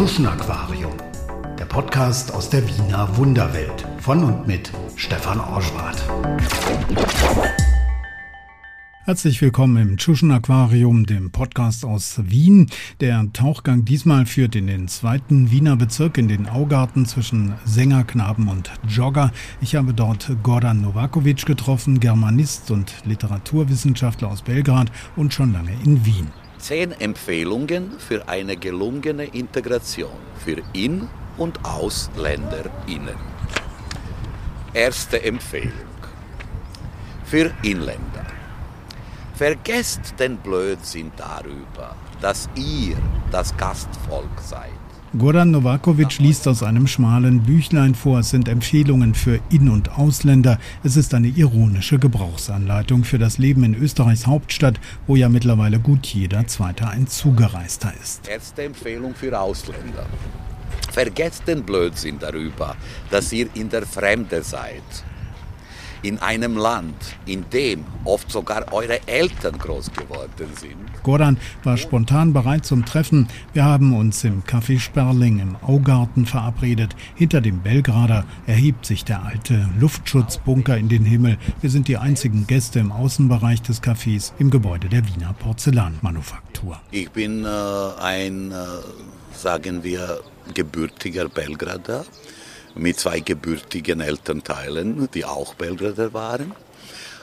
Tschuschen Aquarium, der Podcast aus der Wiener Wunderwelt von und mit Stefan Orschwart. Herzlich willkommen im Tschuschen Aquarium, dem Podcast aus Wien. Der Tauchgang diesmal führt in den zweiten Wiener Bezirk in den Augarten zwischen Sängerknaben und Jogger. Ich habe dort Goran Novakovic getroffen, Germanist und Literaturwissenschaftler aus Belgrad und schon lange in Wien. Zehn Empfehlungen für eine gelungene Integration für In- und AusländerInnen. Erste Empfehlung für Inländer. Vergesst den Blödsinn darüber, dass ihr das Gastvolk seid. Goran Novakovic liest aus einem schmalen Büchlein vor. Es sind Empfehlungen für In- und Ausländer. Es ist eine ironische Gebrauchsanleitung für das Leben in Österreichs Hauptstadt, wo ja mittlerweile gut jeder Zweite ein Zugereister ist. Erste Empfehlung für Ausländer. Vergesst den Blödsinn darüber, dass ihr in der Fremde seid in einem Land, in dem oft sogar eure Eltern groß geworden sind. Goran war spontan bereit zum Treffen. Wir haben uns im Café Sperling im Augarten verabredet. Hinter dem Belgrader erhebt sich der alte Luftschutzbunker in den Himmel. Wir sind die einzigen Gäste im Außenbereich des Cafés im Gebäude der Wiener Porzellanmanufaktur. Ich bin äh, ein, äh, sagen wir, gebürtiger Belgrader mit zwei gebürtigen Elternteilen, die auch Belgrader waren.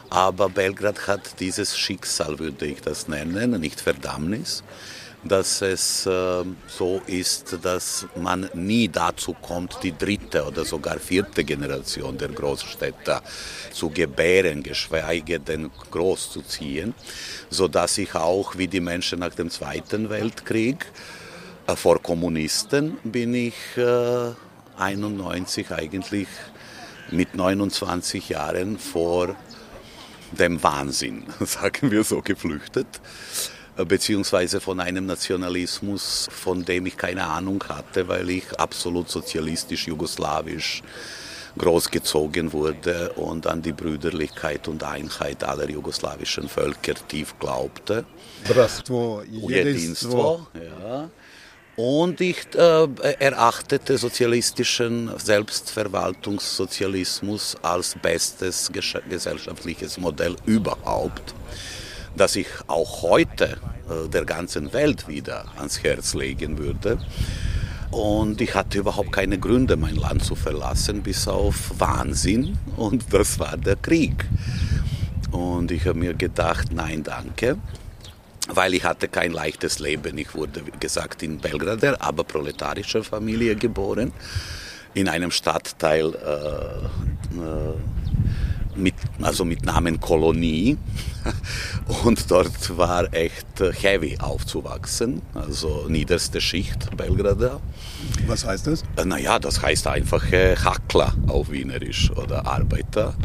Aber Belgrad hat dieses Schicksal, würde ich das nennen, nicht Verdammnis, dass es äh, so ist, dass man nie dazu kommt, die dritte oder sogar vierte Generation der Großstädter zu gebären, geschweige denn groß zu ziehen, sodass ich auch wie die Menschen nach dem Zweiten Weltkrieg äh, vor Kommunisten bin ich äh, 91 eigentlich mit 29 Jahren vor dem Wahnsinn, sagen wir so, geflüchtet, beziehungsweise von einem Nationalismus, von dem ich keine Ahnung hatte, weil ich absolut sozialistisch, jugoslawisch großgezogen wurde und an die Brüderlichkeit und Einheit aller jugoslawischen Völker tief glaubte. Bratstvo, Jedinstvo, ja. Und ich äh, erachtete sozialistischen Selbstverwaltungssozialismus als bestes gesellschaftliches Modell überhaupt, das ich auch heute äh, der ganzen Welt wieder ans Herz legen würde. Und ich hatte überhaupt keine Gründe, mein Land zu verlassen, bis auf Wahnsinn. Und das war der Krieg. Und ich habe mir gedacht, nein, danke weil ich hatte kein leichtes Leben. Ich wurde, wie gesagt, in Belgrad, aber proletarischer Familie geboren, in einem Stadtteil äh, äh, mit, also mit Namen Kolonie. Und dort war echt heavy aufzuwachsen, also niederste Schicht Belgrader. Was heißt das? Äh, naja, das heißt einfach äh, Hackler auf Wienerisch oder Arbeiter.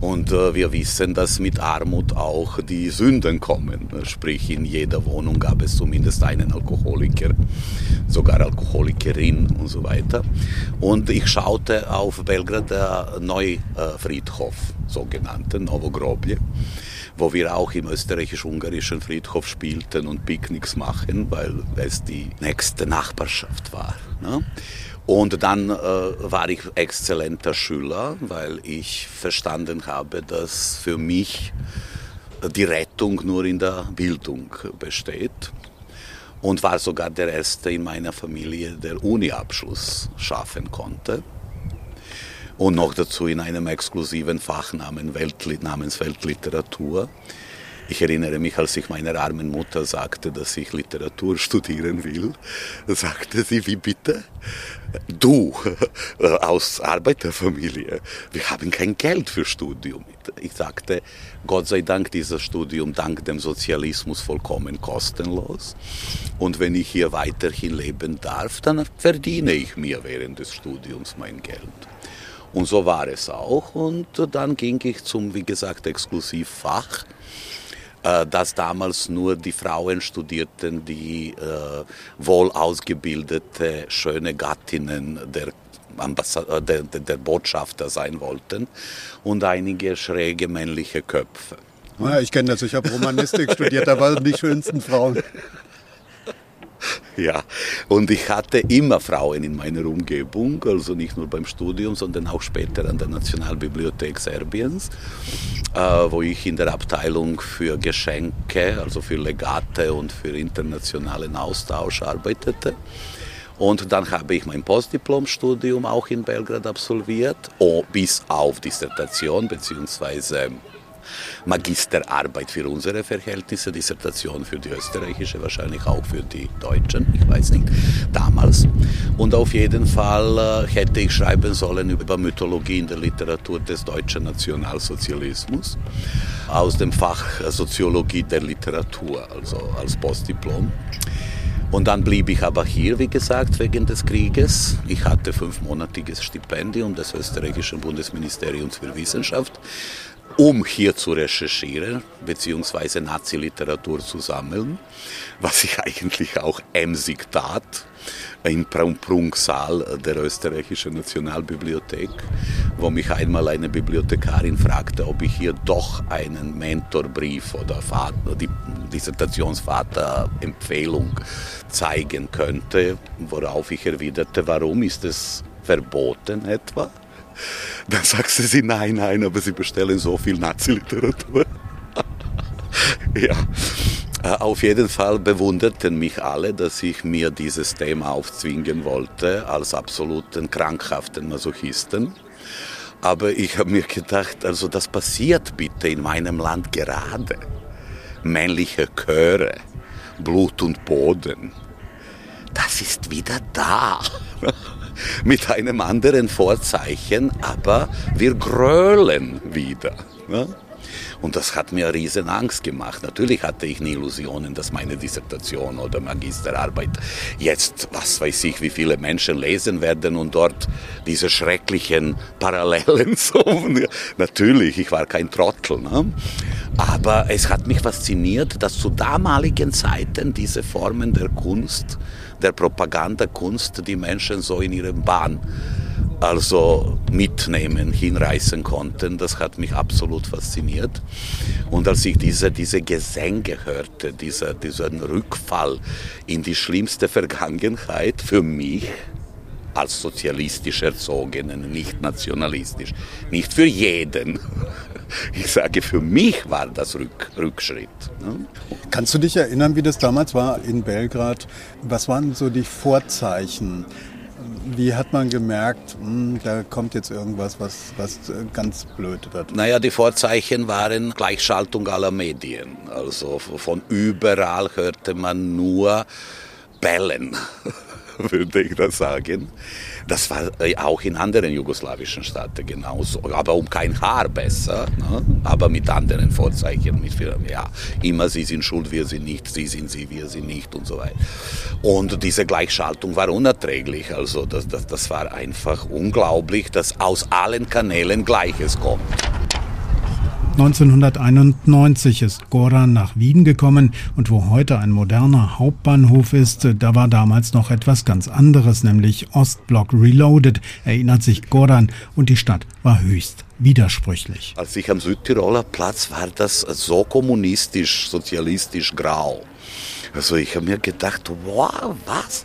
Und äh, wir wissen, dass mit Armut auch die Sünden kommen. Sprich, in jeder Wohnung gab es zumindest einen Alkoholiker, sogar Alkoholikerin und so weiter. Und ich schaute auf Belgrader Neufriedhof, sogenannten Novogrobje wo wir auch im österreichisch-ungarischen Friedhof spielten und Picknicks machen, weil es die nächste Nachbarschaft war. Ne? Und dann äh, war ich exzellenter Schüler, weil ich verstanden habe, dass für mich die Rettung nur in der Bildung besteht. Und war sogar der Erste in meiner Familie, der Uni-Abschluss schaffen konnte und noch dazu in einem exklusiven Fach namens, Weltlit namens Weltliteratur. Ich erinnere mich, als ich meiner armen Mutter sagte, dass ich Literatur studieren will, sagte sie, wie bitte? Du aus Arbeiterfamilie, wir haben kein Geld für Studium. Ich sagte, Gott sei Dank, dieses Studium dank dem Sozialismus vollkommen kostenlos. Und wenn ich hier weiterhin leben darf, dann verdiene ich mir während des Studiums mein Geld. Und so war es auch. Und dann ging ich zum, wie gesagt, Exklusivfach, äh, das damals nur die Frauen studierten, die äh, wohl ausgebildete, schöne Gattinnen der äh, der, der, Botschafter sein wollten und einige schräge männliche Köpfe. Ja, ich kenne das, ich habe Romanistik studiert, da waren die schönsten Frauen. Ja, und ich hatte immer Frauen in meiner Umgebung, also nicht nur beim Studium, sondern auch später an der Nationalbibliothek Serbiens, äh, wo ich in der Abteilung für Geschenke, also für Legate und für internationalen Austausch arbeitete. Und dann habe ich mein Postdiplomstudium auch in Belgrad absolviert, oh, bis auf Dissertation bzw. Magisterarbeit für unsere Verhältnisse, Dissertation für die österreichische, wahrscheinlich auch für die deutschen, ich weiß nicht, damals. Und auf jeden Fall äh, hätte ich schreiben sollen über Mythologie in der Literatur des deutschen Nationalsozialismus aus dem Fach Soziologie der Literatur, also als Postdiplom. Und dann blieb ich aber hier, wie gesagt, wegen des Krieges. Ich hatte fünfmonatiges Stipendium des österreichischen Bundesministeriums für Wissenschaft um hier zu recherchieren bzw. Nazi-Literatur zu sammeln, was ich eigentlich auch emsig tat im Prunksaal der österreichischen Nationalbibliothek, wo mich einmal eine Bibliothekarin fragte, ob ich hier doch einen Mentorbrief oder Dissertationsvaterempfehlung zeigen könnte, worauf ich erwiderte, warum ist es verboten etwa? Dann sagst du sie, nein, nein, aber sie bestellen so viel Nazi-Literatur. ja. Äh, auf jeden Fall bewunderten mich alle, dass ich mir dieses Thema aufzwingen wollte als absoluten krankhaften Masochisten. Aber ich habe mir gedacht, also das passiert bitte in meinem Land gerade. Männliche Chöre, Blut und Boden. Das ist wieder da. mit einem anderen Vorzeichen, aber wir grölen wieder. Ne? Und das hat mir riesen Angst gemacht. Natürlich hatte ich nie Illusionen, dass meine Dissertation oder Magisterarbeit jetzt, was weiß ich, wie viele Menschen lesen werden und dort diese schrecklichen Parallelen. So. Natürlich, ich war kein Trottel. Ne? Aber es hat mich fasziniert, dass zu damaligen Zeiten diese Formen der Kunst der Propagandakunst die Menschen so in ihrem Bahn also mitnehmen, hinreißen konnten. Das hat mich absolut fasziniert. Und als ich diese, diese Gesänge hörte, dieser, diesen Rückfall in die schlimmste Vergangenheit für mich, als sozialistisch erzogenen, nicht nationalistisch, nicht für jeden. Ich sage, für mich war das Rück, Rückschritt. Ne? Kannst du dich erinnern, wie das damals war in Belgrad? Was waren so die Vorzeichen? Wie hat man gemerkt, mh, hm, da kommt jetzt irgendwas, was, was ganz blöd wird? Naja, die Vorzeichen waren Gleichschaltung aller Medien. Also von überall hörte man nur Bellen. würde ich das sagen. Das war äh, auch in anderen jugoslawischen Staaten genauso, aber um kein Haar besser, ne? aber mit anderen Vorzeichen. Mit, ja, immer sie sind schuld, wir sind nicht, sie sind sie, wir sind nicht und so weiter. Und diese Gleichschaltung war unerträglich. Also das, das, das war einfach unglaublich, dass aus allen Kanälen Gleiches kommt. 1991 ist Goran nach Wien gekommen und wo heute ein moderner Hauptbahnhof ist, da war damals noch etwas ganz anderes, nämlich Ostblock Reloaded, erinnert sich Goran und die Stadt war höchst widersprüchlich. Als ich am Südtiroler Platz war, das so kommunistisch, sozialistisch grau. Also ich habe mir gedacht, wow, was?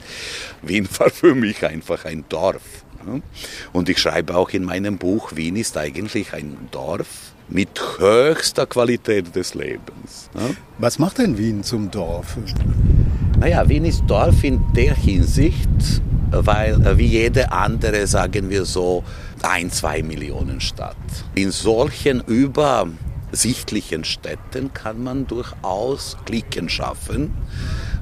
Wien war für mich einfach ein Dorf. Und ich schreibe auch in meinem Buch, Wien ist eigentlich ein Dorf, mit höchster Qualität des Lebens. Ja? Was macht denn Wien zum Dorf? Naja, Wien ist Dorf in der Hinsicht, weil äh, wie jede andere, sagen wir so, ein, zwei Millionen Stadt. In solchen übersichtlichen Städten kann man durchaus Klicken schaffen,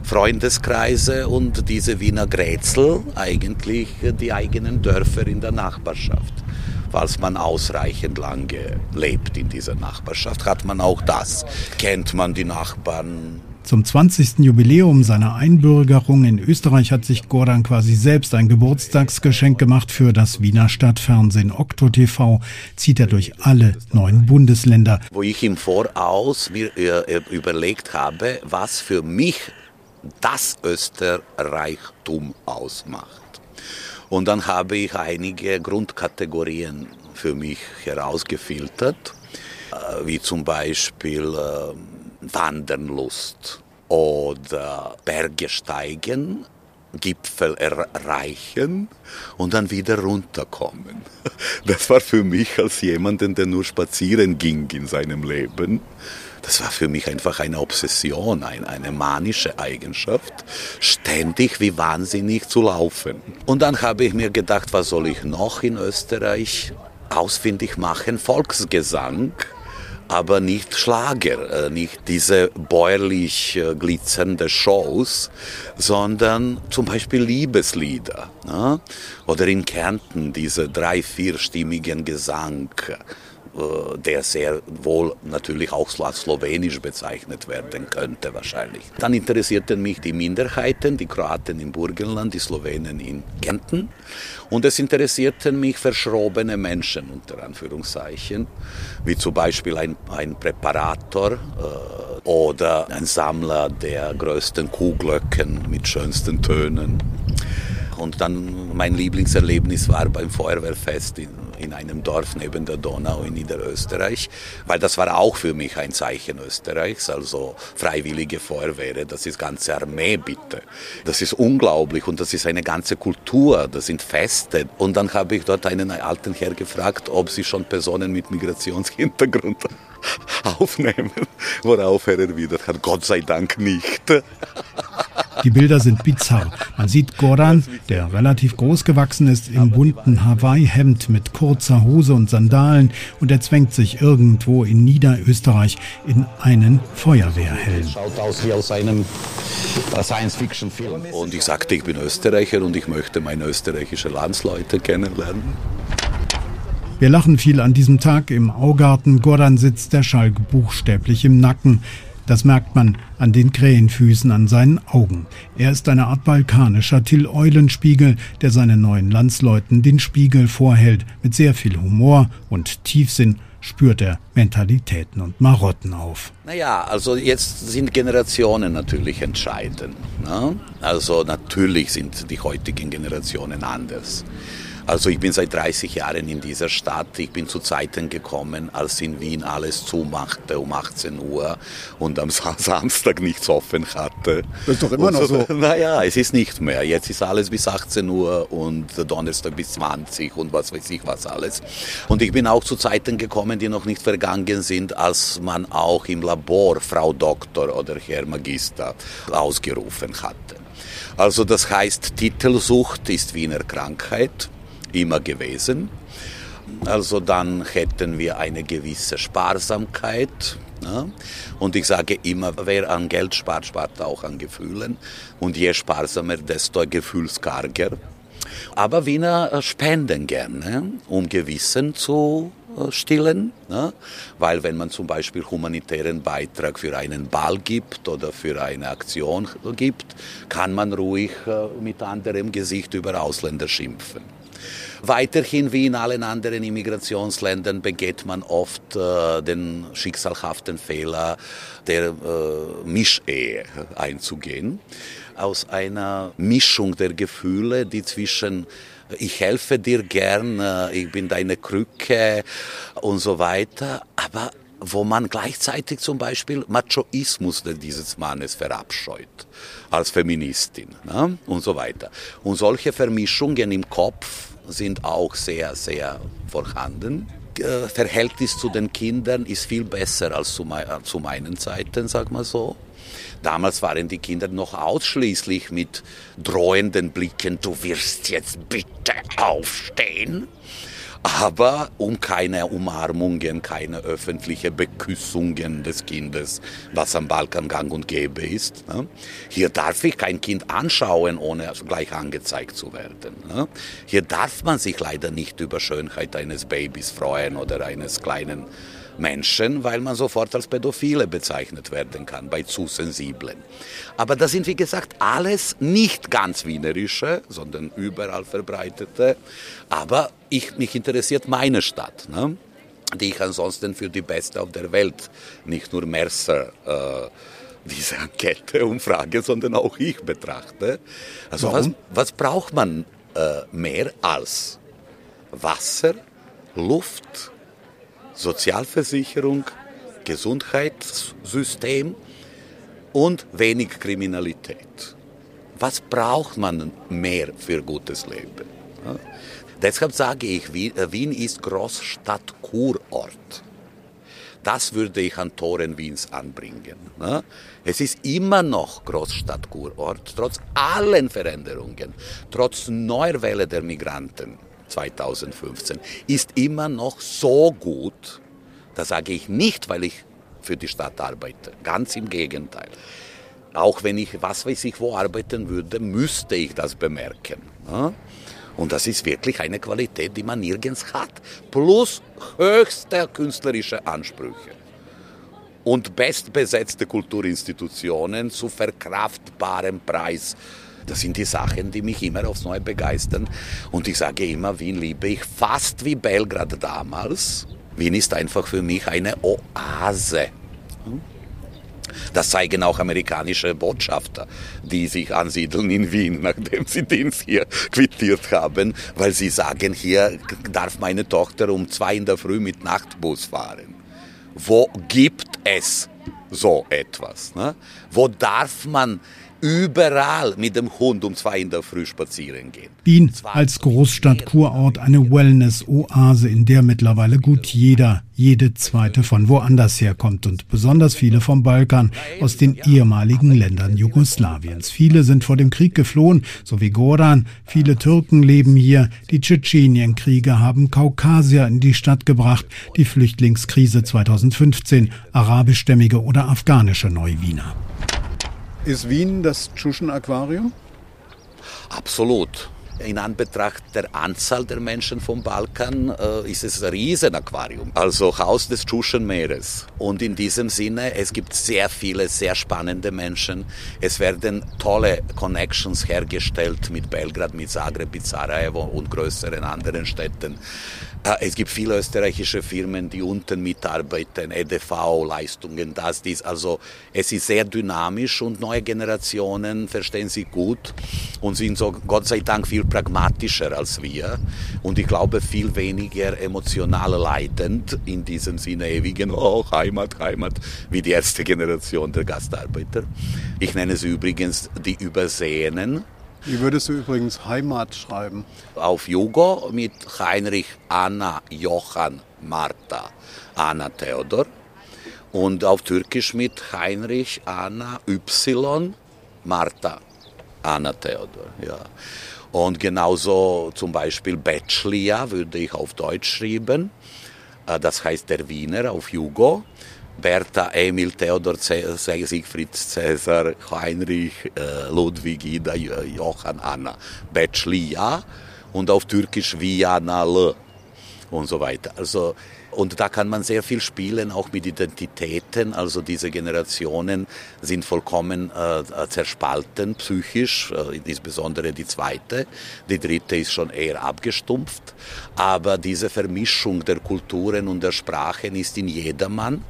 Freundeskreise und diese Wiener Grätzl eigentlich die eigenen Dörfer in der Nachbarschaft falls man ausreichend lange lebt in dieser Nachbarschaft, hat man auch das. Kennt man die Nachbarn, zum 20. Jubiläum seiner Einbürgerung in Österreich hat sich Goran quasi selbst ein Geburtstagsgeschenk gemacht für das Wiener Stadtfernsehen Okto TV, zieht er durch alle neun Bundesländer. Wo ich im Voraus mir äh, überlegt habe, was für mich das Österreichtum ausmacht. Und dann habe ich einige Grundkategorien für mich herausgefiltert, äh, wie zum Beispiel äh, Wandernlust oder Berge steigen Gipfel erreichen und dann wieder runterkommen. Das war für mich als jemanden, der nur spazieren ging in seinem Leben, das war für mich einfach eine Obsession, eine manische Eigenschaft, ständig wie wahnsinnig zu laufen. Und dann habe ich mir gedacht, was soll ich noch in Österreich ausfindig machen? Volksgesang aber nicht Schlager, äh, nicht diese bäuerlich äh, glitzernde Shows, sondern zum Beispiel Liebeslieder. Ne? Oder in Kärnten diese drei-, vierstimmigen Gesang der sehr wohl natürlich auch als slowenisch bezeichnet werden könnte wahrscheinlich. Dann interessierten mich die Minderheiten, die Kroaten im Burgenland, die Slowenen in Kärnten und es interessierten mich verschrobene Menschen unter Anführungszeichen, wie zum Beispiel ein, ein Präparator äh, oder ein Sammler der größten Kuhglöcken mit schönsten Tönen. Und dann mein Lieblingserlebnis war beim Feuerwehrfest in in einem Dorf neben der Donau in Niederösterreich, weil das war auch für mich ein Zeichen Österreichs, also freiwillige Feuerwehr, das ist ganze Armee bitte. Das ist unglaublich und das ist eine ganze Kultur, das sind Feste. Und dann habe ich dort einen alten Herr gefragt, ob sie schon Personen mit Migrationshintergrund aufnehmen, worauf er erwidert hat, Gott sei Dank nicht. Die Bilder sind bizarr. Man sieht Goran, der relativ groß gewachsen ist, im bunten Hawaii-Hemd mit kurzer Hose und Sandalen und er zwängt sich irgendwo in Niederösterreich in einen Feuerwehrhelm. Schaut aus wie aus einem äh, Science-Fiction-Film. Und ich sagte, ich bin Österreicher und ich möchte meine österreichische Landsleute kennenlernen. Wir lachen viel an diesem Tag im Augarten. Goran sitzt der Schalk buchstäblich im Nacken. Das merkt man an den Krähenfüßen an seinen Augen. Er ist eine Art balkanischer Till-Eulenspiegel, der seinen neuen Landsleuten den Spiegel vorhält. Mit sehr viel Humor und Tiefsinn spürt er Mentalitäten und Marotten auf. Naja, also jetzt sind Generationen natürlich entscheidend. Ne? Also natürlich sind die heutigen Generationen anders. Also ich bin seit 30 Jahren in dieser Stadt. Ich bin zu Zeiten gekommen, als in Wien alles zumachte um 18 Uhr und am Samstag nichts offen hatte. Das ist doch immer noch so. Naja, es ist nicht mehr. Jetzt ist alles bis 18 Uhr und Donnerstag bis 20 und was weiß ich was alles. Und ich bin auch zu Zeiten gekommen, die noch nicht vergangen sind, als man auch im Labor Frau Doktor oder Herr Magister ausgerufen hatte. Also das heißt, Titelsucht ist Wiener Krankheit immer gewesen. Also dann hätten wir eine gewisse Sparsamkeit. Ja? Und ich sage immer, wer an Geld spart, spart auch an Gefühlen. Und je sparsamer, desto gefühlskarger. Aber Wiener spenden gerne, um Gewissen zu äh, stillen, ne? weil wenn man zum Beispiel humanitären Beitrag für einen Ball gibt oder für eine Aktion gibt, kann man ruhig äh, mit anderem Gesicht über Ausländer schimpfen. Weiterhin wie in allen anderen Immigrationsländern begeht man oft äh, den schicksalhaften Fehler der äh, Mischehe einzugehen. Aus einer Mischung der Gefühle, die zwischen ich helfe dir gern, äh, ich bin deine Krücke und so weiter, aber wo man gleichzeitig zum Beispiel Machoismus dieses Mannes verabscheut als Feministin ne? und so weiter. Und solche Vermischungen im Kopf sind auch sehr, sehr vorhanden. Äh, Verhältnis zu den Kindern ist viel besser als zu, zu meinen Zeiten, sag mal so. Damals waren die Kinder noch ausschließlich mit drohenden Blicken, du wirst jetzt bitte aufstehen aber um keine Umarmungen, keine öffentliche Beküssungen des Kindes, was am Balkan gang und gäbe ist. Ne? Hier darf ich kein Kind anschauen, ohne gleich angezeigt zu werden. Ne? Hier darf man sich leider nicht über Schönheit eines Babys freuen oder eines kleinen Menschen, weil man sofort als Pädophile bezeichnet werden kann, bei zu sensiblen. Aber das sind, wie gesagt, alles nicht ganz wienerische, sondern überall verbreitete. Aber ich, mich interessiert meine Stadt, ne? die ich ansonsten für die beste auf der Welt, nicht nur Mercer, äh, diese Enquete-Umfrage, sondern auch ich betrachte. Also was, was, braucht man äh, mehr als Wasser, Luft, Sozialversicherung, Gesundheitssystem und wenig Kriminalität. Was braucht man mehr für gutes Leben? Ja? Deshalb sage ich, Wien ist Großstadt-Kurort. Das würde ich an Toren Wiens anbringen. Ne? Es ist immer noch Großstadtkurort, trotz allen Veränderungen, trotz neuer Welle der Migranten 2015, ist immer noch so gut. Das sage ich nicht, weil ich für die Stadt arbeite. Ganz im Gegenteil. Auch wenn ich, was weiß ich, wo arbeiten würde, müsste ich das bemerken. Ne? Und das ist wirklich eine Qualität, die man nirgends hat. Plus höchste künstlerische Ansprüche. Und bestbesetzte Kulturinstitutionen zu verkraftbarem Preis. Das sind die Sachen, die mich immer aufs Neue begeistern. Und ich sage immer, Wien liebe ich fast wie Belgrad damals. Wien ist einfach für mich eine Oase. Das zeigen auch amerikanische Botschafter, die sich ansiedeln in Wien, nachdem sie Dienst hier quittiert haben, weil sie sagen, hier darf meine Tochter um zwei in der Früh mit Nachtbus fahren. Wo gibt es so etwas? Ne? Wo darf man überall mit dem Hund um zwei in der Früh spazieren gehen. Wien als Großstadt-Kurort eine Wellness-Oase, in der mittlerweile gut jeder, jede zweite von woanders herkommt und besonders viele vom Balkan, aus den ehemaligen Ländern Jugoslawiens. Viele sind vor dem Krieg geflohen, so wie Goran. Viele Türken leben hier. Die Tschetschenienkriege haben Kaukasier in die Stadt gebracht. Die Flüchtlingskrise 2015, arabischstämmige oder afghanische Neuwiener. Ist Wien das Tschuschen-Aquarium? Absolut. In Anbetracht der Anzahl der Menschen vom Balkan äh, ist es ein Riesenaquarium, also Haus des Tschuschenmeeres. Und in diesem Sinne, es gibt sehr viele, sehr spannende Menschen. Es werden tolle Connections hergestellt mit Belgrad, mit Zagreb, mit Sarajevo und größeren anderen Städten. Es gibt viele österreichische Firmen, die unten mitarbeiten, EDV-Leistungen, das, dies. Also es ist sehr dynamisch und neue Generationen verstehen sie gut und sind so Gott sei Dank viel pragmatischer als wir und ich glaube viel weniger emotional leidend in diesem Sinne ewigen oh, Heimat, Heimat, wie die erste Generation der Gastarbeiter. Ich nenne sie übrigens die Übersehenen wie würdest du übrigens Heimat schreiben? Auf Jugo mit Heinrich, Anna, Johann, Martha, Anna, Theodor. Und auf Türkisch mit Heinrich, Anna, Y, Martha, Anna, Theodor. Ja. Und genauso zum Beispiel Bachelor würde ich auf Deutsch schreiben. Äh, das heißt der Wiener auf Jugo. Bertha, Emil, Theodor, Siegfried, Cäsar, Heinrich, äh, Ludwig, Ida, Johann, Anna, Betschlia und auf Türkisch Vianal und so weiter. Also und da kann man sehr viel spielen, auch mit Identitäten. Also diese Generationen sind vollkommen äh, zerspalten, psychisch, äh, insbesondere die zweite. Die dritte ist schon eher abgestumpft. Aber diese Vermischung der Kulturen und der Sprachen ist in jedermann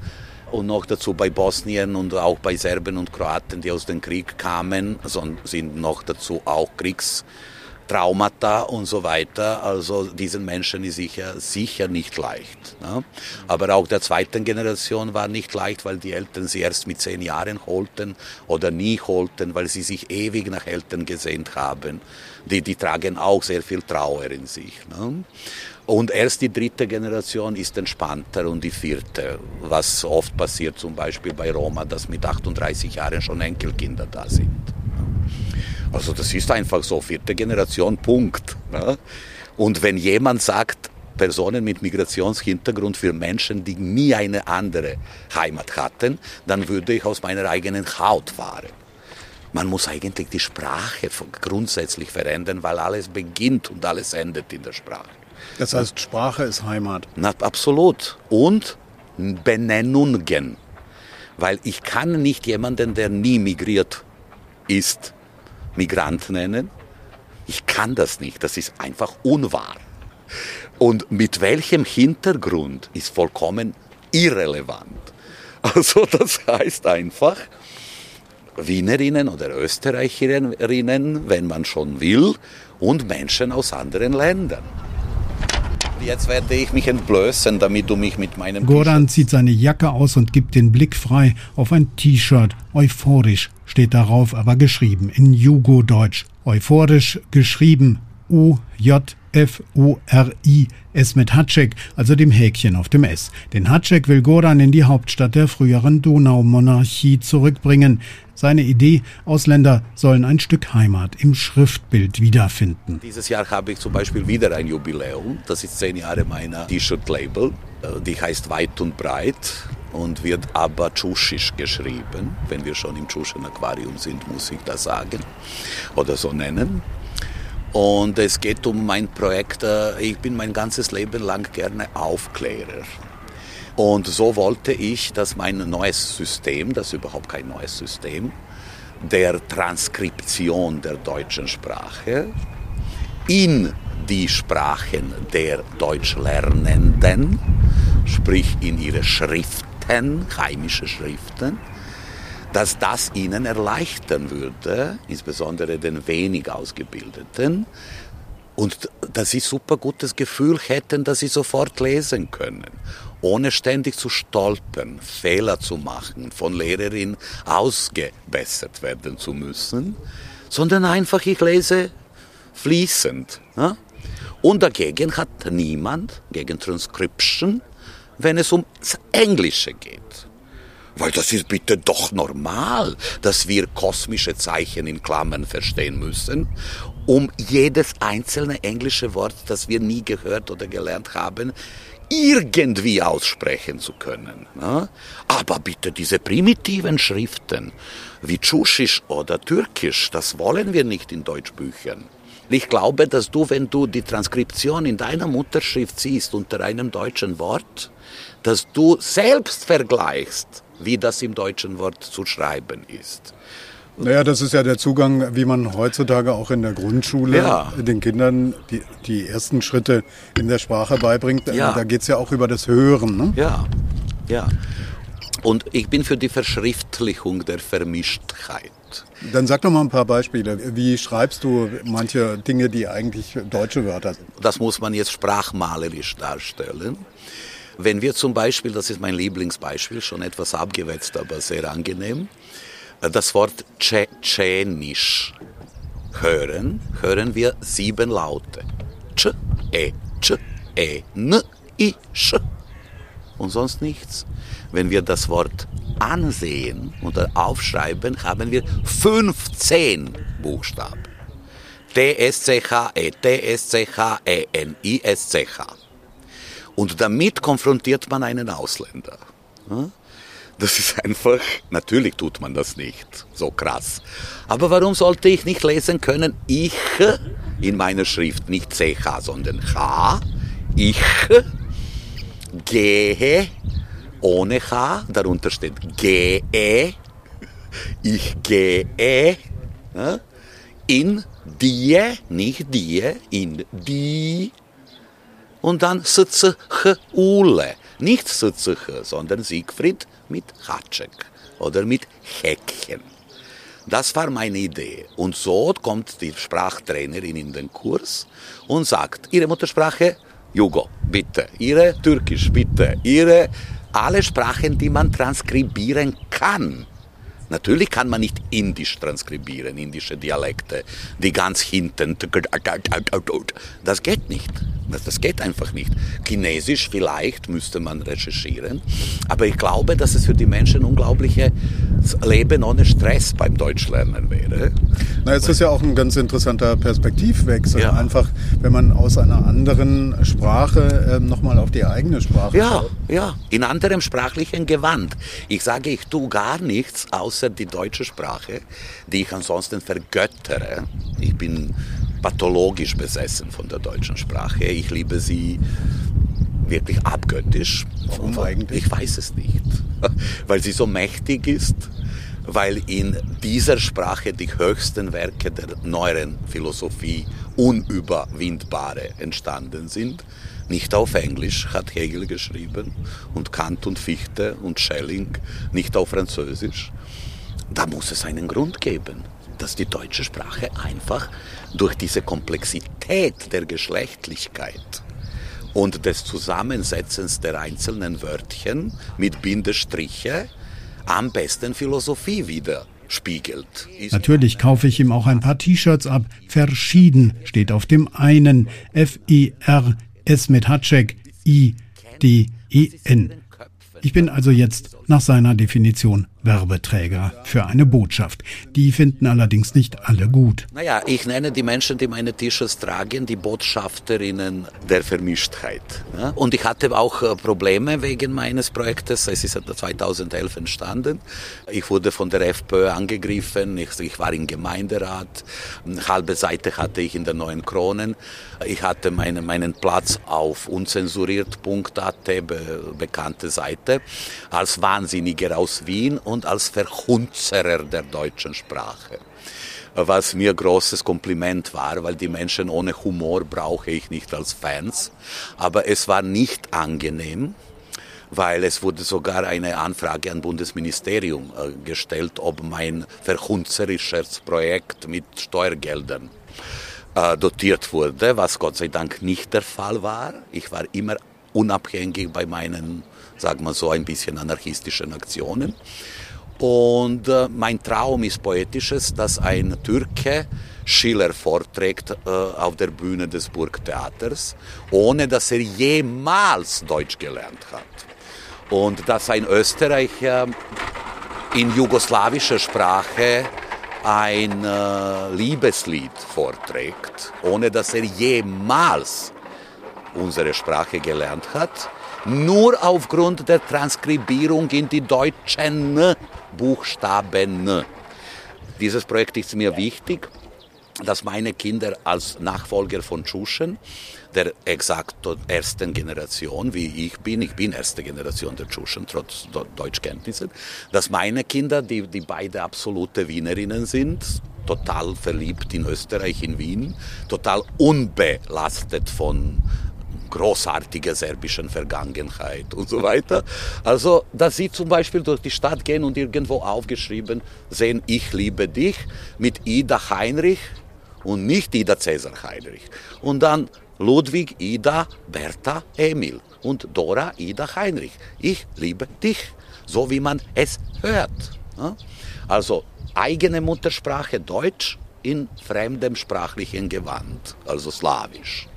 und noch dazu bei Bosnien und auch bei Serben und Kroaten, die aus dem Krieg kamen, sind noch dazu auch Kriegstraumata und so weiter. Also diesen Menschen ist sicher, sicher nicht leicht. Ne? Aber auch der zweiten Generation war nicht leicht, weil die Eltern sie erst mit zehn Jahren holten oder nie holten, weil sie sich ewig nach Eltern gesehnt haben. Die, die tragen auch sehr viel Trauer in sich. Ne? Und erst die dritte Generation ist entspannter und die vierte, was oft passiert zum Beispiel bei Roma, dass mit 38 Jahren schon Enkelkinder da sind. Also das ist einfach so, vierte Generation, Punkt. Und wenn jemand sagt, Personen mit Migrationshintergrund für Menschen, die nie eine andere Heimat hatten, dann würde ich aus meiner eigenen Haut fahren. Man muss eigentlich die Sprache grundsätzlich verändern, weil alles beginnt und alles endet in der Sprache. Das heißt, Sprache ist Heimat. Na, absolut. Und Benennungen. Weil ich kann nicht jemanden, der nie migriert ist, Migrant nennen. Ich kann das nicht. Das ist einfach unwahr. Und mit welchem Hintergrund ist vollkommen irrelevant. Also das heißt einfach, Wienerinnen oder Österreicherinnen, wenn man schon will, und Menschen aus anderen Ländern. Jetzt werde ich mich entblößen, damit du mich mit meinem Goran zieht seine Jacke aus und gibt den Blick frei auf ein T-Shirt. Euphorisch steht darauf, aber geschrieben in Jugo-Deutsch. Euphorisch geschrieben U-J F-O-R-I, S mit Hatschek, also dem Häkchen auf dem S. Den Hatschek will Goran in die Hauptstadt der früheren Donaumonarchie zurückbringen. Seine Idee, Ausländer sollen ein Stück Heimat im Schriftbild wiederfinden. Dieses Jahr habe ich zum Beispiel wieder ein Jubiläum. Das ist zehn Jahre meiner T-Shirt-Label. Äh, die heißt Weit und Breit und wird aber Tschusisch geschrieben. Wenn wir schon im Tschuschen Aquarium sind, muss ich das sagen oder so nennen. Und es geht um mein Projekt. Äh, ich bin mein ganzes Leben lang gerne Aufklärer. Und so wollte ich, dass mein neues System, das ist überhaupt kein neues System, der Transkription der deutschen Sprache in die Sprachen der Deutschlernenden, sprich in ihre Schriften, heimische Schriften, dass das ihnen erleichtern würde, insbesondere den wenig Ausgebildeten, und dass sie super gutes Gefühl hätten, dass sie sofort lesen können, ohne ständig zu stolpern, Fehler zu machen, von Lehrerin ausgebessert werden zu müssen, sondern einfach, ich lese fließend. Ne? Und dagegen hat niemand gegen Transcription, wenn es ums Englische geht. Weil das ist bitte doch normal, dass wir kosmische Zeichen in Klammern verstehen müssen, um jedes einzelne englische Wort, das wir nie gehört oder gelernt haben, irgendwie aussprechen zu können. Ne? Aber bitte diese primitiven Schriften wie Tschusisch oder Türkisch, das wollen wir nicht in Deutschbüchern. Ich glaube, dass du, wenn du die Transkription in deiner Mutterschrift siehst unter einem deutschen Wort, dass du selbst vergleichst, wie das im deutschen Wort zu schreiben ist. Naja, das ist ja der Zugang, wie man heutzutage auch in der Grundschule ja. den Kindern die, die ersten Schritte in der Sprache beibringt. Ja. Da geht es ja auch über das Hören. Ne? Ja, ja. Und ich bin für die Verschriftlichung der Vermischtheit. Dann sag doch mal ein paar Beispiele. Wie schreibst du manche Dinge, die eigentlich deutsche Wörter sind? Das muss man jetzt sprachmalerisch darstellen. Wenn wir zum Beispiel, das ist mein Lieblingsbeispiel, schon etwas abgewetzt, aber sehr angenehm, äh, das Wort Tschetschenisch hören, hören wir sieben Laute. Tsch, E, Tsch, E, N, I, Sch. Und sonst nichts. Wenn wir das Wort ansehen oder aufschreiben, haben wir 15 Buchstaben. T-S-C-H-E, T-S-C-H-E, N-I-S-C-H. Und damit konfrontiert man einen Ausländer. Das ist einfach, natürlich tut man das nicht, so krass. Aber warum sollte ich nicht lesen können, ich in meiner Schrift, nicht CH, sondern H, ich gehe ohne H, darunter steht gehe, ich gehe in die, nicht die, in die und dann Ule. Nicht sitze sondern Siegfried mit Hatschek oder mit Häkchen. Das war meine Idee. Und so kommt die Sprachtrainerin in den Kurs und sagt, Ihre Muttersprache, Jugo, bitte. Ihre Türkisch, bitte. Ihre, alle Sprachen, die man transkribieren kann. Natürlich kann man nicht Indisch transkribieren, indische Dialekte, die ganz hinten. Das geht nicht. Das geht einfach nicht. Chinesisch vielleicht müsste man recherchieren, aber ich glaube, dass es für die Menschen ein unglaubliches Leben ohne Stress beim Deutschlernen wäre. Na, jetzt ist ja auch ein ganz interessanter Perspektivwechsel. Ja. Einfach, wenn man aus einer anderen Sprache äh, nochmal auf die eigene Sprache ja, schaut. Ja, in anderem sprachlichen Gewand. Ich sage, ich tue gar nichts außer die deutsche Sprache, die ich ansonsten vergöttere. Ich bin pathologisch besessen von der deutschen Sprache. Ich liebe sie wirklich abgöttisch. Warum eigentlich? Ich weiß es nicht. Weil sie so mächtig ist, weil in dieser Sprache die höchsten Werke der neueren Philosophie unüberwindbare entstanden sind. Nicht auf Englisch hat Hegel geschrieben und Kant und Fichte und Schelling, nicht auf Französisch. Da muss es einen Grund geben dass die deutsche Sprache einfach durch diese Komplexität der Geschlechtlichkeit und des Zusammensetzens der einzelnen Wörtchen mit Bindestriche am besten Philosophie wieder spiegelt. Natürlich kaufe ich ihm auch ein paar T-Shirts ab. Verschieden steht auf dem einen. F-I-R, S mit Hatschek, I-D-E-N. Ich bin also jetzt nach seiner Definition Werbeträger für eine Botschaft. Die finden allerdings nicht alle gut. Naja, ich nenne die Menschen, die meine T-Shirts tragen, die Botschafterinnen der Vermischtheit. Und ich hatte auch äh, Probleme wegen meines Projektes. Es ist 2011 entstanden. Ich wurde von der FPÖ angegriffen. Ich, ich war im Gemeinderat. Eine halbe Seite hatte ich in der Neuen Kronen. Ich hatte meine, meinen Platz auf unzensuriert.at, be, bekannte Seite, als Wahnsinniger aus Wien. Und und als Verhunzerer der deutschen Sprache. Was mir großes Kompliment war, weil die Menschen ohne Humor brauche ich nicht als Fans. Aber es war nicht angenehm, weil es wurde sogar eine Anfrage an Bundesministerium äh, gestellt, ob mein verhunzerisches Projekt mit Steuergeldern äh, dotiert wurde, was Gott sei Dank nicht der Fall war. Ich war immer unabhängig bei meinen, sagen wir so, ein bisschen anarchistischen Aktionen. Und äh, mein Traum ist poetisches, dass ein Türke Schiller vorträgt äh, auf der Bühne des Burgtheaters, ohne dass er jemals Deutsch gelernt hat. Und dass ein Österreicher in jugoslawischer Sprache ein äh, Liebeslied vorträgt, ohne dass er jemals unsere Sprache gelernt hat, nur aufgrund der Transkribierung in die deutschen Buchstaben. Dieses Projekt ist mir wichtig, dass meine Kinder als Nachfolger von Tschuschen, der exakt ersten Generation, wie ich bin, ich bin erste Generation der Tschuschen, trotz Deutschkenntnissen, dass meine Kinder, die, die beide absolute Wienerinnen sind, total verliebt in Österreich, in Wien, total unbelastet von großartige serbischen Vergangenheit und so weiter. Also, dass sie zum Beispiel durch die Stadt gehen und irgendwo aufgeschrieben sehen, ich liebe dich mit Ida Heinrich und nicht Ida Cäsar Heinrich. Und dann Ludwig, Ida, Bertha, Emil und Dora, Ida Heinrich. Ich liebe dich, so wie man es hört. Also eigene Muttersprache Deutsch in fremdem sprachlichen Gewand, also Slawisch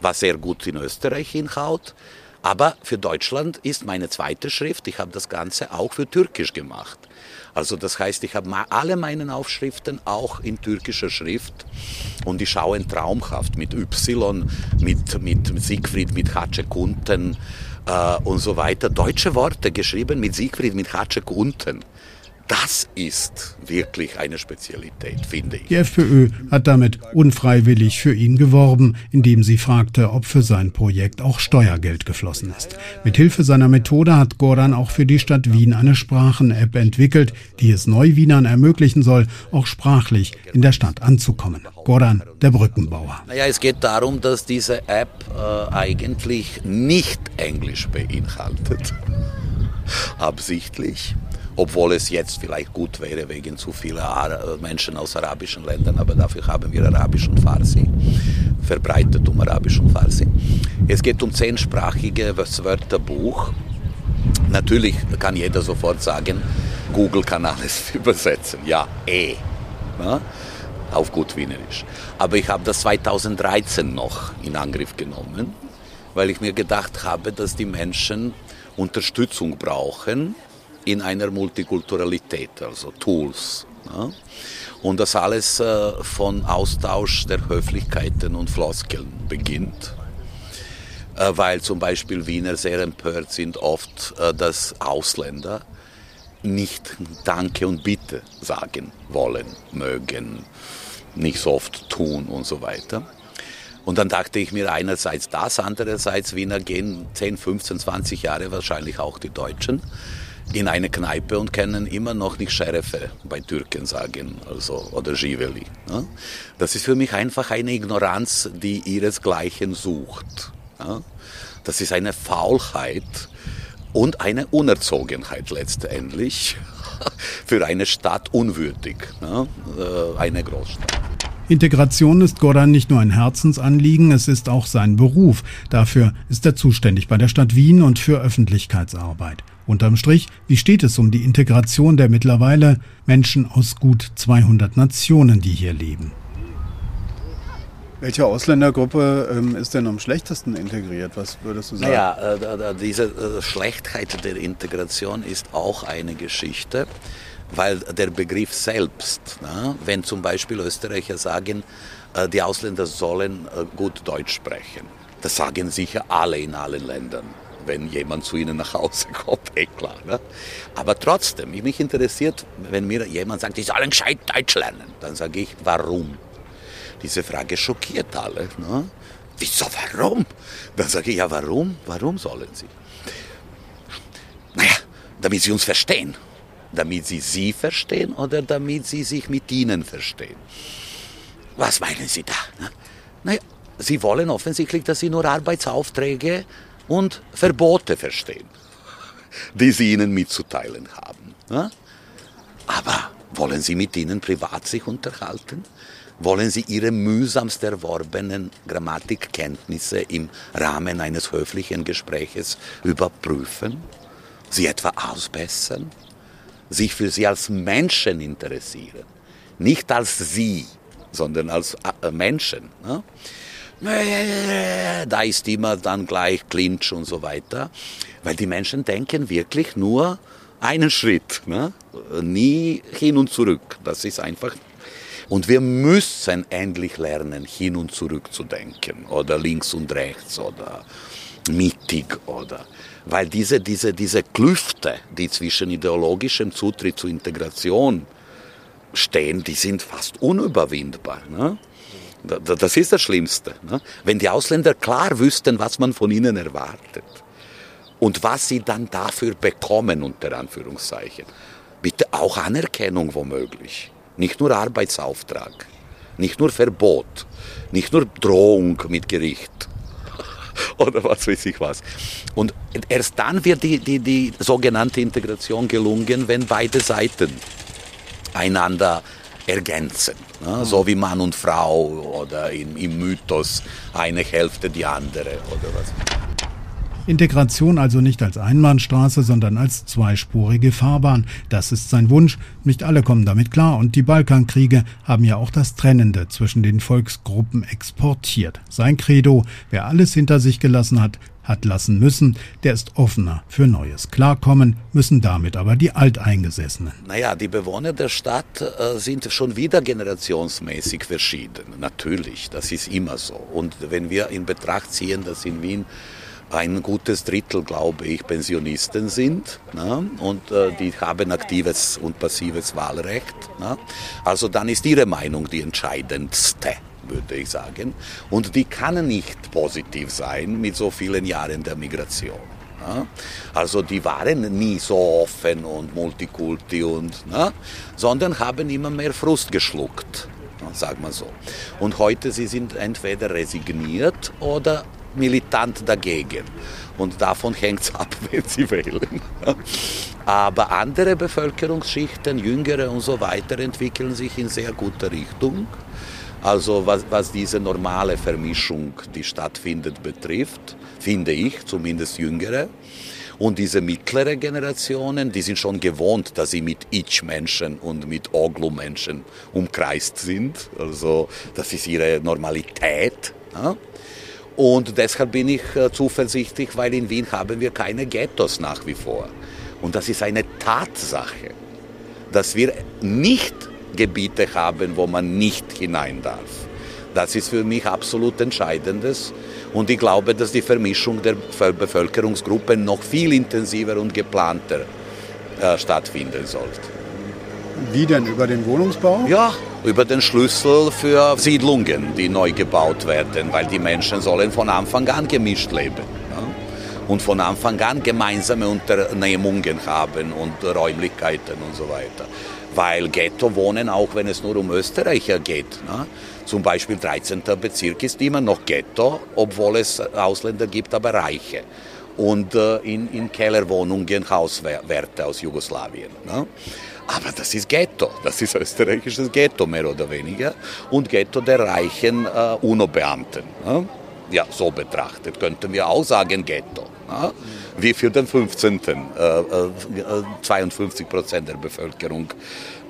was sehr gut in Österreich hinhaut. Aber für Deutschland ist meine zweite Schrift, ich habe das Ganze auch für Türkisch gemacht. Also das heißt, ich habe alle meine Aufschriften auch in türkischer Schrift und die schauen traumhaft mit Y, mit, mit Siegfried, mit Hatschekunten äh, und so weiter. Deutsche Worte geschrieben mit Siegfried, mit Hatschekunten. Das ist wirklich eine Spezialität, finde ich. Die FPÖ hat damit unfreiwillig für ihn geworben, indem sie fragte, ob für sein Projekt auch Steuergeld geflossen ist. Mit Hilfe seiner Methode hat Goran auch für die Stadt Wien eine Sprachen-App entwickelt, die es Neuwienern ermöglichen soll, auch sprachlich in der Stadt anzukommen. Goran, der Brückenbauer. Naja, es geht darum, dass diese App äh, eigentlich nicht Englisch beinhaltet. Absichtlich obwohl es jetzt vielleicht gut wäre wegen zu vieler Menschen aus arabischen Ländern, aber dafür haben wir Arabisch und Farsi, verbreitet um Arabisch und Farsi. Es geht um zehnsprachiges Wörterbuch. Natürlich kann jeder sofort sagen, Google kann alles übersetzen. Ja, eh. Ja, auf gut Wienerisch. Aber ich habe das 2013 noch in Angriff genommen, weil ich mir gedacht habe, dass die Menschen Unterstützung brauchen in einer Multikulturalität, also Tools. Ja? Und das alles äh, von Austausch der Höflichkeiten und Floskeln beginnt. Äh, weil zum Beispiel Wiener sehr empört sind oft, äh, dass Ausländer nicht Danke und Bitte sagen wollen, mögen, nicht so oft tun und so weiter. Und dann dachte ich mir einerseits das, andererseits Wiener gehen 10, 15, 20 Jahre wahrscheinlich auch die Deutschen in eine Kneipe und können immer noch nicht Schärfe bei Türken sagen, also, oder Giveli. Ja? Das ist für mich einfach eine Ignoranz, die ihresgleichen sucht. Ja? Das ist eine Faulheit und eine Unerzogenheit letztendlich für eine Stadt unwürdig, ja? Äh, eine Großstadt. Integration ist Goran nicht nur ein Herzensanliegen, es ist auch sein Beruf. Dafür ist er zuständig bei der Stadt Wien und für Öffentlichkeitsarbeit. Unterm Strich, wie steht es um die Integration der mittlerweile Menschen aus gut 200 Nationen, die hier leben? Welche Ausländergruppe ähm, ist denn am schlechtesten integriert? Was würdest du sagen? Naja, äh, diese äh, Schlechtheit der Integration ist auch eine Geschichte weil der Begriff selbst, na, wenn zum Beispiel Österreicher sagen, äh, die Ausländer sollen äh, gut Deutsch sprechen, das sagen sicher alle in allen Ländern, wenn jemand zu ihnen nach Hause kommt, eh klar. Ne? Aber trotzdem, mich interessiert, wenn mir jemand sagt, die sollen gescheit Deutsch lernen, dann sage ich, warum? Diese Frage schockiert alle. Ne? Wieso, warum? Dann sage ich, ja, warum? Warum sollen sie? Naja, damit sie uns verstehen damit sie sie verstehen oder damit sie sich mit ihnen verstehen. Was meinen Sie da? Naja, Sie wollen offensichtlich, dass Sie nur Arbeitsaufträge und Verbote verstehen, die Sie ihnen mitzuteilen haben. Aber wollen Sie mit ihnen privat sich unterhalten? Wollen Sie Ihre mühsamst erworbenen Grammatikkenntnisse im Rahmen eines höflichen Gespräches überprüfen? Sie etwa ausbessern? sich für sie als Menschen interessieren. Nicht als sie, sondern als äh, Menschen. Da ist immer dann gleich Clinch und so weiter, weil die Menschen denken wirklich nur einen Schritt, ne? nie hin und zurück. Das ist einfach. Und wir müssen endlich lernen, hin und zurück zu denken oder links und rechts oder mittig oder weil diese, diese, diese Klüfte, die zwischen ideologischem Zutritt zur Integration stehen, die sind fast unüberwindbar. Ne? Das ist das Schlimmste. Ne? Wenn die Ausländer klar wüssten, was man von ihnen erwartet und was sie dann dafür bekommen, unter Anführungszeichen. Bitte auch Anerkennung womöglich. Nicht nur Arbeitsauftrag, nicht nur Verbot, nicht nur Drohung mit Gericht, oder was weiß ich was. Und erst dann wird die, die, die sogenannte Integration gelungen, wenn beide Seiten einander ergänzen. Ne? So wie Mann und Frau oder im, im Mythos eine Hälfte die andere oder was. Integration also nicht als Einbahnstraße, sondern als zweispurige Fahrbahn. Das ist sein Wunsch. Nicht alle kommen damit klar und die Balkankriege haben ja auch das Trennende zwischen den Volksgruppen exportiert. Sein Credo, wer alles hinter sich gelassen hat, hat lassen müssen, der ist offener für Neues. Klarkommen müssen damit aber die Alteingesessenen. Naja, die Bewohner der Stadt äh, sind schon wieder generationsmäßig verschieden. Natürlich, das ist immer so. Und wenn wir in Betracht ziehen, dass in Wien ein gutes Drittel, glaube ich, Pensionisten sind ne? und äh, die haben aktives und passives Wahlrecht. Ne? Also dann ist ihre Meinung die entscheidendste würde ich sagen. Und die kann nicht positiv sein mit so vielen Jahren der Migration. Ne? Also die waren nie so offen und multikulti und, ne? sondern haben immer mehr Frust geschluckt, ne? sag mal so. Und heute sie sind entweder resigniert oder militant dagegen. Und davon hängt es ab, wenn sie wählen. Aber andere Bevölkerungsschichten, jüngere und so weiter, entwickeln sich in sehr guter Richtung. Also was, was diese normale Vermischung, die stattfindet, betrifft, finde ich, zumindest jüngere. Und diese mittlere Generationen, die sind schon gewohnt, dass sie mit Ich-Menschen und mit Oglu-Menschen umkreist sind. Also das ist ihre Normalität. Ja? Und deshalb bin ich äh, zuversichtlich, weil in Wien haben wir keine Ghettos nach wie vor. Und das ist eine Tatsache, dass wir nicht Gebiete haben, wo man nicht hinein darf. Das ist für mich absolut Entscheidendes. Und ich glaube, dass die Vermischung der Bevölkerungsgruppen noch viel intensiver und geplanter äh, stattfinden sollte. Wie denn? Über den Wohnungsbau? Ja, über den Schlüssel für Siedlungen, die neu gebaut werden, weil die Menschen sollen von Anfang an gemischt leben. Ja? Und von Anfang an gemeinsame Unternehmungen haben und Räumlichkeiten und so weiter. Weil Ghetto wohnen, auch wenn es nur um Österreicher geht. Ne? Zum Beispiel 13. Bezirk ist immer noch Ghetto, obwohl es Ausländer gibt, aber Reiche. und äh, in, in Kellerwohnungen Hauswerte aus Jugoslawien. Ne? Aber das ist Ghetto, das ist österreichisches Ghetto mehr oder weniger und Ghetto der reichen äh, UNO-Beamten. Ne? Ja, so betrachtet könnten wir auch sagen Ghetto. Ne? Wie für den 15. Äh, 52 äh, Prozent der Bevölkerung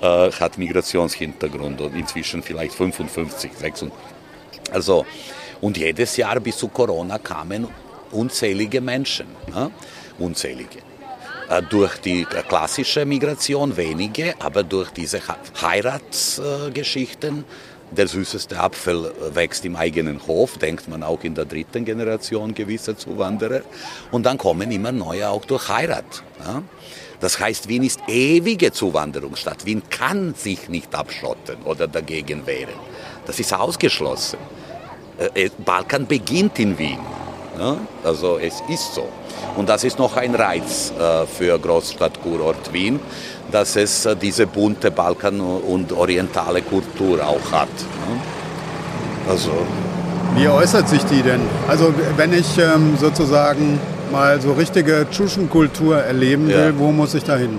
äh, hat Migrationshintergrund und inzwischen vielleicht 55, 56. Also, und jedes Jahr bis zu Corona kamen unzählige Menschen. Ne? Unzählige. Äh, durch die klassische Migration wenige, aber durch diese Heiratsgeschichten, der süßeste Apfel wächst im eigenen Hof, denkt man auch in der dritten Generation gewisser Zuwanderer. Und dann kommen immer neue auch durch Heirat. Das heißt, Wien ist ewige Zuwanderungsstadt. Wien kann sich nicht abschotten oder dagegen wehren. Das ist ausgeschlossen. Äh, äh, Balkan beginnt in Wien. Also es ist so. Und das ist noch ein Reiz äh, für Großstadtkurort Wien, dass es äh, diese bunte Balkan- und orientale Kultur auch hat. Ne? Also. Wie äußert sich die denn? Also wenn ich ähm, sozusagen mal so richtige Tschuschenkultur erleben will, ja. wo muss ich da hin?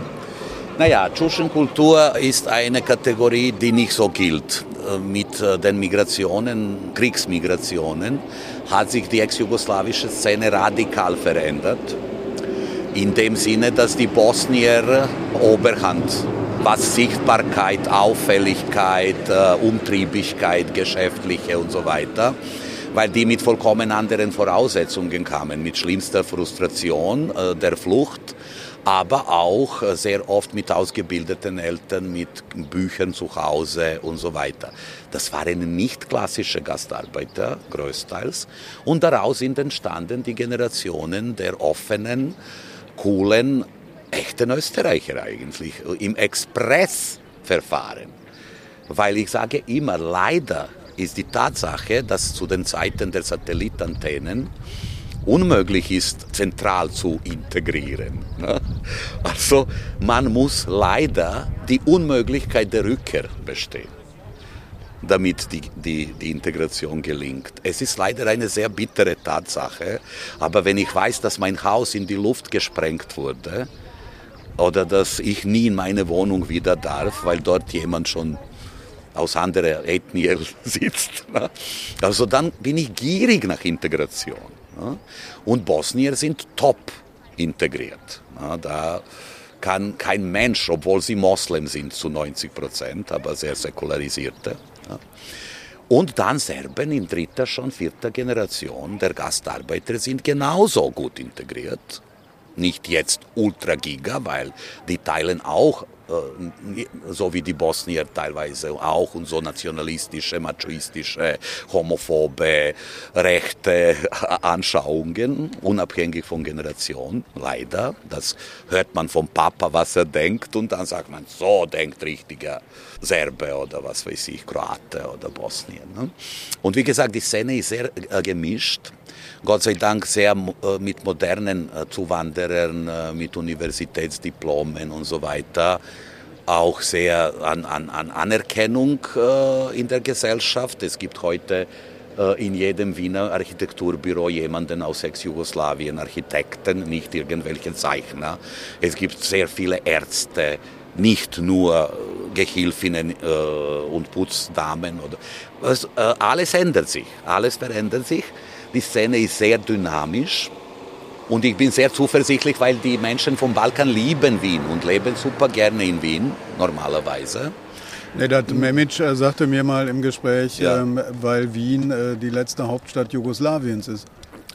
Naja, Tschuschenkultur ist eine Kategorie, die nicht so gilt. Äh, mit den Migrationen, Kriegsmigrationen, hat sich die ex-jugoslawische Szene radikal verändert. In dem Sinne, dass die Bosnier Oberhand, was Sichtbarkeit, Auffälligkeit, äh, Umtriebigkeit, geschäftliche und so weiter, weil die mit vollkommen anderen Voraussetzungen kamen, mit schlimmster Frustration äh, der Flucht aber auch äh, sehr oft mit ausgebildeten Eltern, mit Büchern zu Hause und so weiter. Das waren nicht klassische Gastarbeiter, größtenteils. Und daraus sind entstanden die Generationen der offenen, coolen, echten Österreicher eigentlich, im Expressverfahren. Weil ich sage immer, leider ist die Tatsache, dass zu den Zeiten der Satellitantennen unmöglich ist, zentral zu integrieren. Ne? Also man muss leider die Unmöglichkeit der Rückkehr bestehen, damit die, die, die Integration gelingt. Es ist leider eine sehr bittere Tatsache, aber wenn ich weiß, dass mein Haus in die Luft gesprengt wurde, oder dass ich nie in meine Wohnung wieder darf, weil dort jemand schon aus anderer Ethnie sitzt. Ne? Also dann bin ich gierig nach Integration. Und Bosnier sind top integriert. Da kann kein Mensch, obwohl sie Moslem sind zu 90 Prozent, aber sehr säkularisierte. Und dann Serben in dritter, schon vierter Generation der Gastarbeiter sind genauso gut integriert. Nicht jetzt ultra giga, weil die teilen auch so wie die Bosnier teilweise auch und so nationalistische, machoistische, homophobe, rechte Anschauungen, unabhängig von Generation, leider. Das hört man vom Papa, was er denkt und dann sagt man, so denkt richtiger Serbe oder was weiß ich, Kroate oder Bosnien. Ne? Und wie gesagt, die Szene ist sehr äh, gemischt. Gott sei Dank sehr äh, mit modernen Zuwanderern, mit Universitätsdiplomen und so weiter auch sehr an, an, an Anerkennung äh, in der Gesellschaft. Es gibt heute äh, in jedem Wiener Architekturbüro jemanden aus Ex-Jugoslawien, Architekten, nicht irgendwelche Zeichner. Es gibt sehr viele Ärzte, nicht nur Gehilfinnen äh, und Putzdamen. Äh, alles ändert sich, alles verändert sich. Die Szene ist sehr dynamisch und ich bin sehr zuversichtlich, weil die Menschen vom Balkan lieben Wien und leben super gerne in Wien, normalerweise. Nedat Memic äh, sagte mir mal im Gespräch, ja. ähm, weil Wien äh, die letzte Hauptstadt Jugoslawiens ist.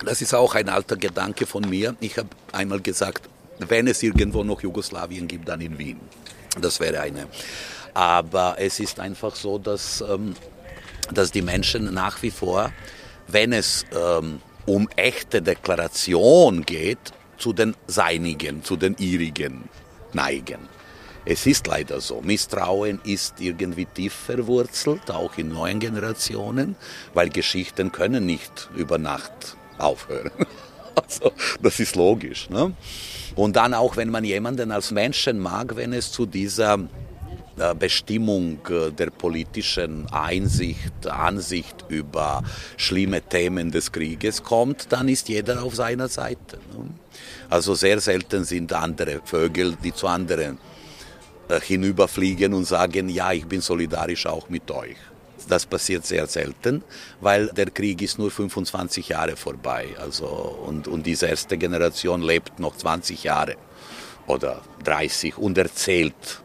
Das ist auch ein alter Gedanke von mir. Ich habe einmal gesagt, wenn es irgendwo noch Jugoslawien gibt, dann in Wien. Das wäre eine. Aber es ist einfach so, dass, ähm, dass die Menschen nach wie vor, wenn es ähm, um echte Deklaration geht, zu den Seinigen, zu den ihrigen neigen. Es ist leider so. Misstrauen ist irgendwie tief verwurzelt, auch in neuen Generationen, weil Geschichten können nicht über Nacht aufhören. Also, das ist logisch. Ne? Und dann auch, wenn man jemanden als Menschen mag, wenn es zu dieser Bestimmung äh, der politischen Einsicht, Ansicht über schlimme Themen des Krieges kommt, dann ist jeder auf seiner Seite. Ne? Also sehr selten sind andere Vögel, die zu anderen äh, hinüberfliegen und sagen, ja, ich bin solidarisch auch mit euch. Das passiert sehr selten, weil der Krieg ist nur 25 Jahre vorbei. Also, und, und diese erste Generation lebt noch 20 Jahre oder 30 und erzählt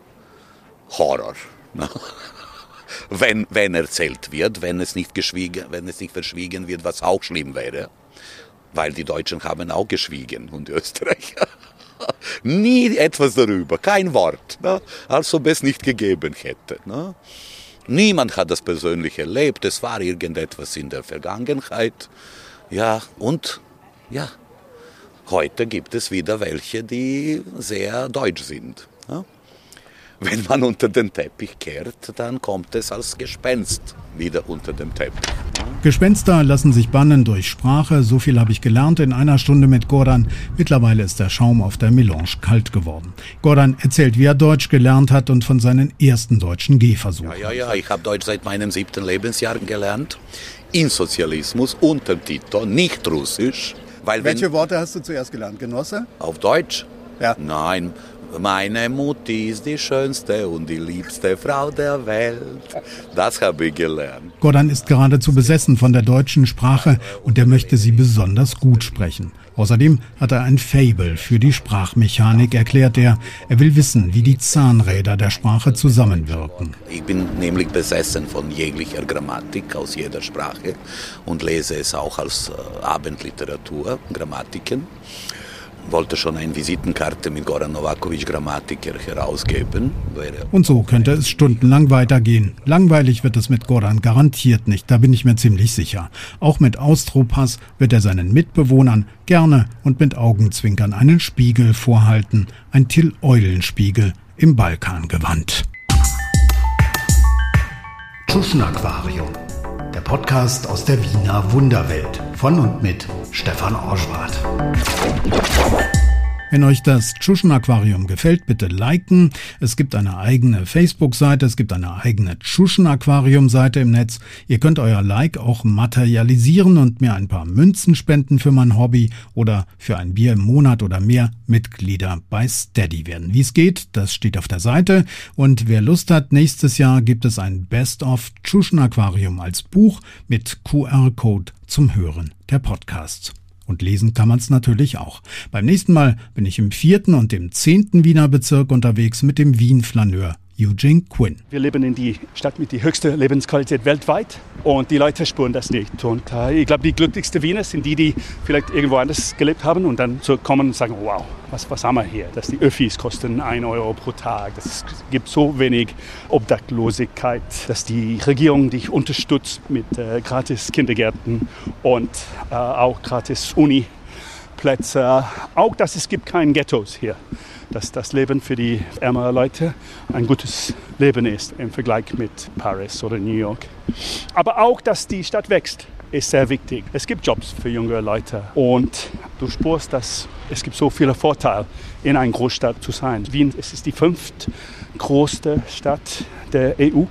Horror. Ne? wenn, wenn erzählt wird, wenn es, nicht geschwiegen, wenn es nicht verschwiegen wird, was auch schlimm wäre. Weil die Deutschen haben auch geschwiegen und die Österreicher. Nie etwas darüber, kein Wort. Ne? Als ob es nicht gegeben hätte. Ne? Niemand hat das persönlich erlebt, es war irgendetwas in der Vergangenheit. Ja, und ja, heute gibt es wieder welche, die sehr deutsch sind. Wenn man unter den Teppich kehrt, dann kommt es als Gespenst wieder unter den Teppich. Gespenster lassen sich bannen durch Sprache, so viel habe ich gelernt in einer Stunde mit Gordon. Mittlerweile ist der Schaum auf der Melange kalt geworden. Gordon erzählt, wie er Deutsch gelernt hat und von seinen ersten deutschen Gehversuchen. Ja, ja, ja, ich habe Deutsch seit meinem siebten Lebensjahr gelernt. In Sozialismus, unter Tito, nicht Russisch. Weil Welche Worte hast du zuerst gelernt? Genosse? Auf Deutsch? Ja. Nein, meine Mutti ist die schönste und die liebste Frau der Welt. Das habe ich gelernt. Gordon ist geradezu besessen von der deutschen Sprache und er möchte sie besonders gut sprechen. Außerdem hat er ein Fable für die Sprachmechanik, erklärt er. Er will wissen, wie die Zahnräder der Sprache zusammenwirken. Ich bin nämlich besessen von jeglicher Grammatik aus jeder Sprache und lese es auch als äh, Abendliteratur, Grammatiken wollte schon eine Visitenkarte mit Goran Novakovic Grammatiker herausgeben. Und so könnte es stundenlang weitergehen. Langweilig wird es mit Goran garantiert nicht, da bin ich mir ziemlich sicher. Auch mit Austropass wird er seinen Mitbewohnern gerne und mit Augenzwinkern einen Spiegel vorhalten. Ein Till-Eulen-Spiegel im Balkangewand. Tschuschen Aquarium, der Podcast aus der Wiener Wunderwelt von und mit Stefan Orschwart. Wenn euch das Tschuschen Aquarium gefällt, bitte liken. Es gibt eine eigene Facebook-Seite, es gibt eine eigene Tschuschen Aquarium-Seite im Netz. Ihr könnt euer Like auch materialisieren und mir ein paar Münzen spenden für mein Hobby oder für ein Bier im Monat oder mehr Mitglieder bei Steady werden. Wie es geht, das steht auf der Seite. Und wer Lust hat, nächstes Jahr gibt es ein Best-of Tschuschen Aquarium als Buch mit QR-Code zum Hören der Podcasts. Und lesen kann man es natürlich auch. Beim nächsten Mal bin ich im vierten und dem zehnten Wiener Bezirk unterwegs mit dem Wien-Flaneur Eugene Quinn. Wir leben in die Stadt mit der höchsten Lebensqualität weltweit und die Leute spüren das nicht. Und äh, ich glaube, die glücklichsten Wiener sind die, die vielleicht irgendwo anders gelebt haben und dann zurückkommen und sagen, wow, was, was haben wir hier? Dass die Öffis kosten 1 Euro pro Tag, es gibt so wenig Obdachlosigkeit, dass die Regierung dich unterstützt mit äh, gratis Kindergärten und äh, auch gratis Uni-Plätze. Auch, dass es gibt keine Ghettos hier dass das Leben für die ärmeren Leute ein gutes Leben ist im Vergleich mit Paris oder New York. Aber auch, dass die Stadt wächst, ist sehr wichtig. Es gibt Jobs für junge Leute und du spürst, dass es gibt so viele Vorteile, in einer Großstadt zu sein. Wien es ist die fünftgrößte Stadt der EU,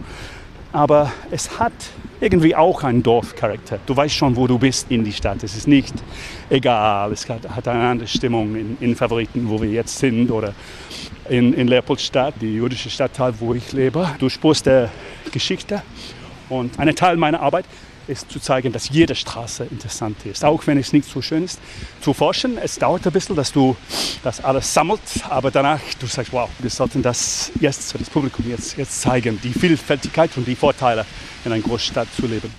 aber es hat irgendwie auch einen Dorfcharakter. Du weißt schon, wo du bist in die Stadt. Es ist nicht egal. Es hat, hat eine andere Stimmung in, in, Favoriten, wo wir jetzt sind oder in, in Leopoldstadt, die jüdische Stadtteil, wo ich lebe. Du spürst der Geschichte und ein Teil meiner Arbeit ist zu zeigen, dass jede Straße interessant ist, auch wenn es nicht so schön ist zu forschen. Es dauert ein bisschen, dass du das alles sammelt, aber danach du sagst, wow, wir sollten das jetzt für das Publikum jetzt, jetzt zeigen, die Vielfältigkeit und die Vorteile in einer Großstadt zu leben.